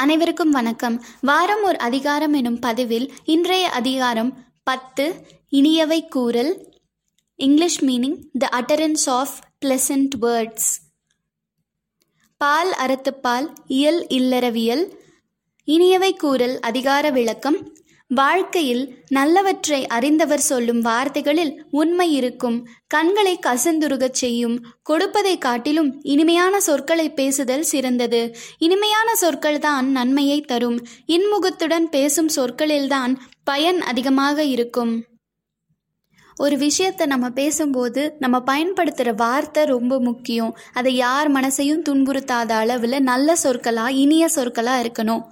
அனைவருக்கும் வணக்கம். வாரம் ஒரு அதிகாரம் எனும் பதிவில் இன்றைய அதிகாரம் பத்து இனியவை கூறல் English meaning the utterance of pleasant words பால் அறத்துப்பால் இயல் இல்லறவியல். இனியவை கூறல் அதிகார விளக்கம் வாழ்க்கையில் நல்லவற்றை அறிந்தவர் சொல்லும் வார்த்தைகளில் உண்மை இருக்கும். கண்களை கசந்துருகச் செய்யும். கொடுப்பதை காட்டிலும் இனிமையான சொற்களை பேசுதல் சிறந்தது. இனிமையான சொற்கள் தான் நன்மையை தரும். இன்முகத்துடன் பேசும் சொற்களில்தான் பயன் அதிகமாக இருக்கும். ஒரு விஷயத்தை நம்ம பேசும்போது நம்ம பயன்படுத்துகிற வார்த்தை ரொம்ப முக்கியம். அதை யார் மனசையும் துன்புறுத்தாத அளவில் நல்ல சொற்களாக இனிய சொற்களாக இருக்கணும்.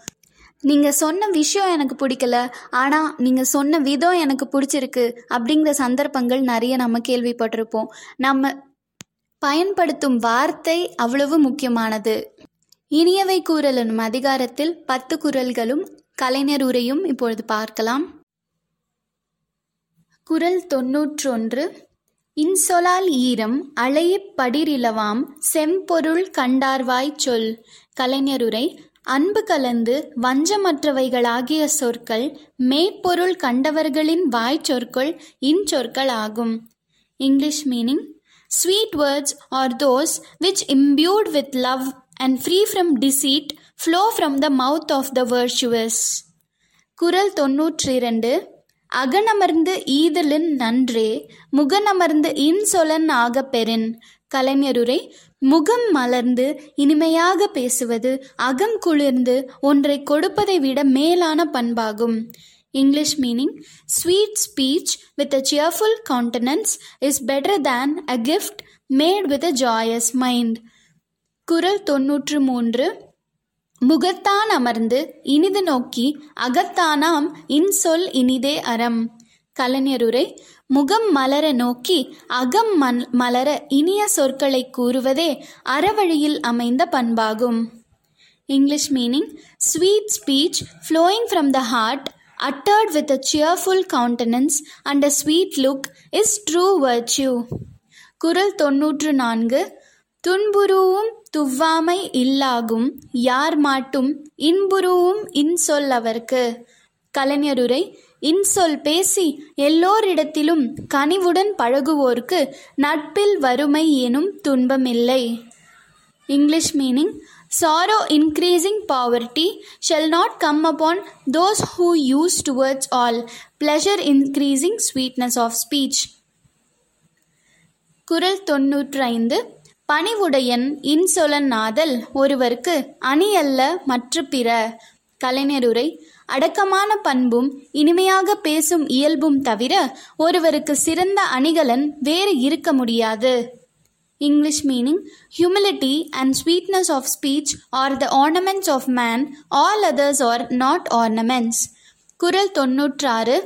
நீங்கள் சொன்ன விஷயம் எனக்கு பிடிக்கல ஆனால் நீங்கள் சொன்ன விதம் எனக்கு பிடிச்சிருக்கு அப்படிங்கிற சந்தர்ப்பங்கள் நிறைய நம்ம கேள்விப்பட்டிருப்போம். நம்ம பயன்படுத்தும் வார்த்தை அவ்வளவு முக்கியமானது. இனியவை கூறல் எனும் அதிகாரத்தில் பத்து குரல்களும் கலைஞர் உரையும் இப்பொழுது பார்க்கலாம். குரல் தொன்னூற்றொன்று இன்சொலால் ஈரம் அழையப் படிரிலவாம் செம்பொருள் கண்டார்வாய் சொல். கலைஞருரை அன்பு கலந்து வஞ்சமற்றவைகளாகிய சொற்கள் மெய்ப்பொருள் கண்டவர்களின் வாய் சொற்கள் இன்சொற்கள் ஆகும் English meaning sweet words are those which imbue with love and free from deceit flow from the mouth of the virtuous குரல் தொன்னூற்றி இரண்டு அகனமர்ந்து ஈதலின் நன்றே முகனமர்ந்து இன்சொலன் ஆக பெறின் கலைஞருரை முகம் மலர்ந்து இனிமையாக பேசுவது அகம் குளிர்ந்து ஒன்றை கொடுப்பதை விட மேலான பண்பாகும். English meaning sweet speech with a cheerful countenance is better than a gift made with a joyous mind குரல் தொன்னூற்று மூன்று. முகத்தான் அமர்ந்து இனிது நோக்கி அகத்தானாம் இன்சொல் இனிதே அறம். கலைஞருரை முகம் மலர நோக்கி அகம் மன் மலர இனிய சொற்களை கூறுவதே அறவழியில் அமைந்த பண்பாகும். English meaning sweet speech flowing from the heart uttered with a cheerful countenance and a sweet look is true virtue. குரல் தொன்னூற்று நான்கு துன்புருவும் துவ்வாமை இல்லாகும் யார் மாட்டும் இன்புருவும் இன்சொல் அவர்க்கு. கலைஞருரை இன்சொல் பேசி எல்லோரிடத்திலும் கனிவுடன் பழகுவோர்க்கு நட்பில் வறுமை எனும் துன்பமில்லை English meaning sorrow increasing poverty shall not come upon those who use towards all pleasure increasing sweetness of speech குரல் தொன்னூற்று ஐந்து பணிவுடையன் இன்சொலன் நாதல் ஒருவருக்கு அணி அல்ல மற்ற பிற கலைஞருரை அடக்கமான பண்பும் இனிமையாக பேசும் இயல்பும் தவிர ஒருவருக்கு சிறந்த அணிகலன் வேறு இருக்க முடியாது. English meaning humility and sweetness of speech are the ornaments of man all others are not ornaments குரல் தொன்னூற்றாறு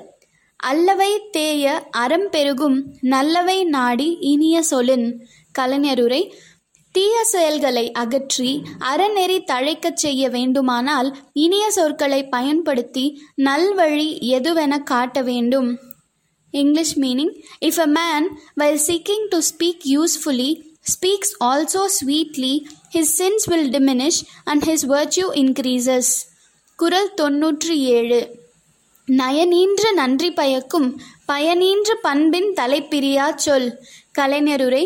அல்லவை தேய அறம் பெருகும் நல்லவை நாடி இனிய சொலின் கலைஞருரை தீய செயல்களை அகற்றி அறநெறி தழைக்கச் செய்ய வேண்டுமானால் இனிய சொற்களை பயன்படுத்தி நல்வழி எதுவென காட்ட வேண்டும் English meaning if a man while seeking to speak usefully speaks also sweetly his sense will diminish and his virtue increases குரல் தொன்னூற்றி ஏழு நயனீன்று நன்றி பயக்கும் பயனீன்று பண்பின் தலைப்பிரியா சொல் கலைஞருரை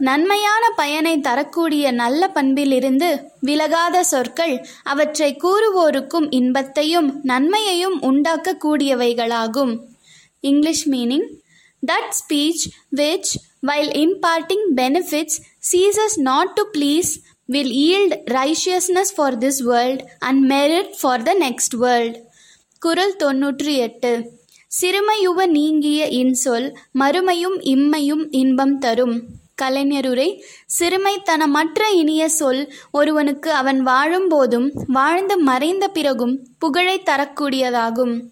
நன்மையான பயனை தரக்கூடிய நல்ல பண்பிலிருந்து விலகாத சொற்கள் அவற்றை கூறுவோருக்கும் இன்பத்தையும் நன்மையையும் உண்டாக்கக்கூடியவைகளாகும் English meaning that speech which while imparting benefits ceases not to please will yield righteousness for this world and merit for the next world குரல் தொன்னூற்றி எட்டு சிறுமையுவ நீங்கிய இன்சொல் மறுமையும் இம்மையும் இன்பம் தரும் கலைஞருரை சிறுமைத்தனமற்ற இனிய சொல் ஒருவனுக்கு அவன் வாழும்போதும் வாழ்ந்து மறைந்த பிறகும் புகழை தரக்கூடியதாகும்.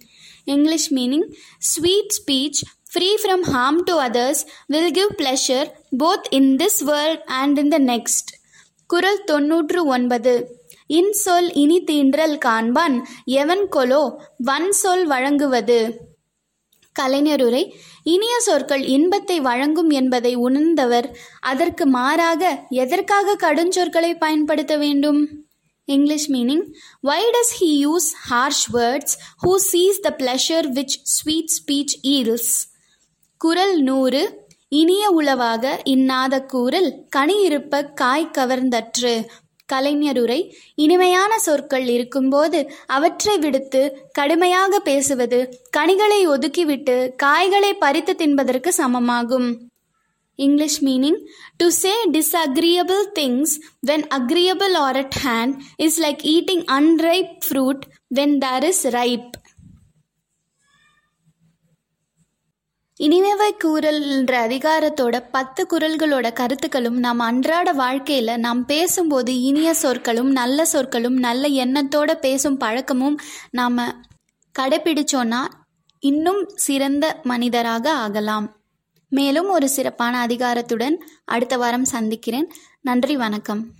English meaning sweet speech free from harm to others will give pleasure both in this world and in the next குரல் தொன்னூற்று ஒன்பது. இன்சொல் இனி தீன்றல் காண்பான் எவன் கொலோ வன் சொல் வழங்குவது. கலைஞருரை இனிய சொற்கள் இன்பத்தை வழங்கும் என்பதை உணர்ந்தவர் அதற்கு மாறாக எதற்காக கடுஞ்சொற்களை பயன்படுத்த வேண்டும்? English meaning why does he use harsh words who sees the pleasure which sweet speech yields குரல் நூறு இனிய உளவாக இன்னாத கூறல் கனி இருப்ப காய் கவர்ந்தற்று. கலைஞருரை இனிமையான சொற்கள் இருக்கும்போது அவற்றை விடுத்து கடுமையாக பேசுவது கனிகளை ஒதுக்கிவிட்டு காய்களை பறித்து தின்பதற்கு சமமாகும் English meaning to say disagreeable things when agreeable are at hand is like eating unripe fruit when there is ripe. இனிமைவை கூறல் என்ற அதிகாரத்தோட பத்து குரல்களோட கருத்துக்களும் நாம் அன்றாட வாழ்க்கையில் நாம் பேசும்போது இனிய சொற்களும் நல்ல சொற்களும் நல்ல எண்ணத்தோட பேசும் பழக்கமும் நாம் கடைபிடிச்சோன்னா இன்னும் சிறந்த மனிதராக ஆகலாம். மேலும் ஒரு சிறப்பான அதிகாரத்துடன் அடுத்த வாரம் சந்திக்கிறேன். நன்றி வணக்கம்.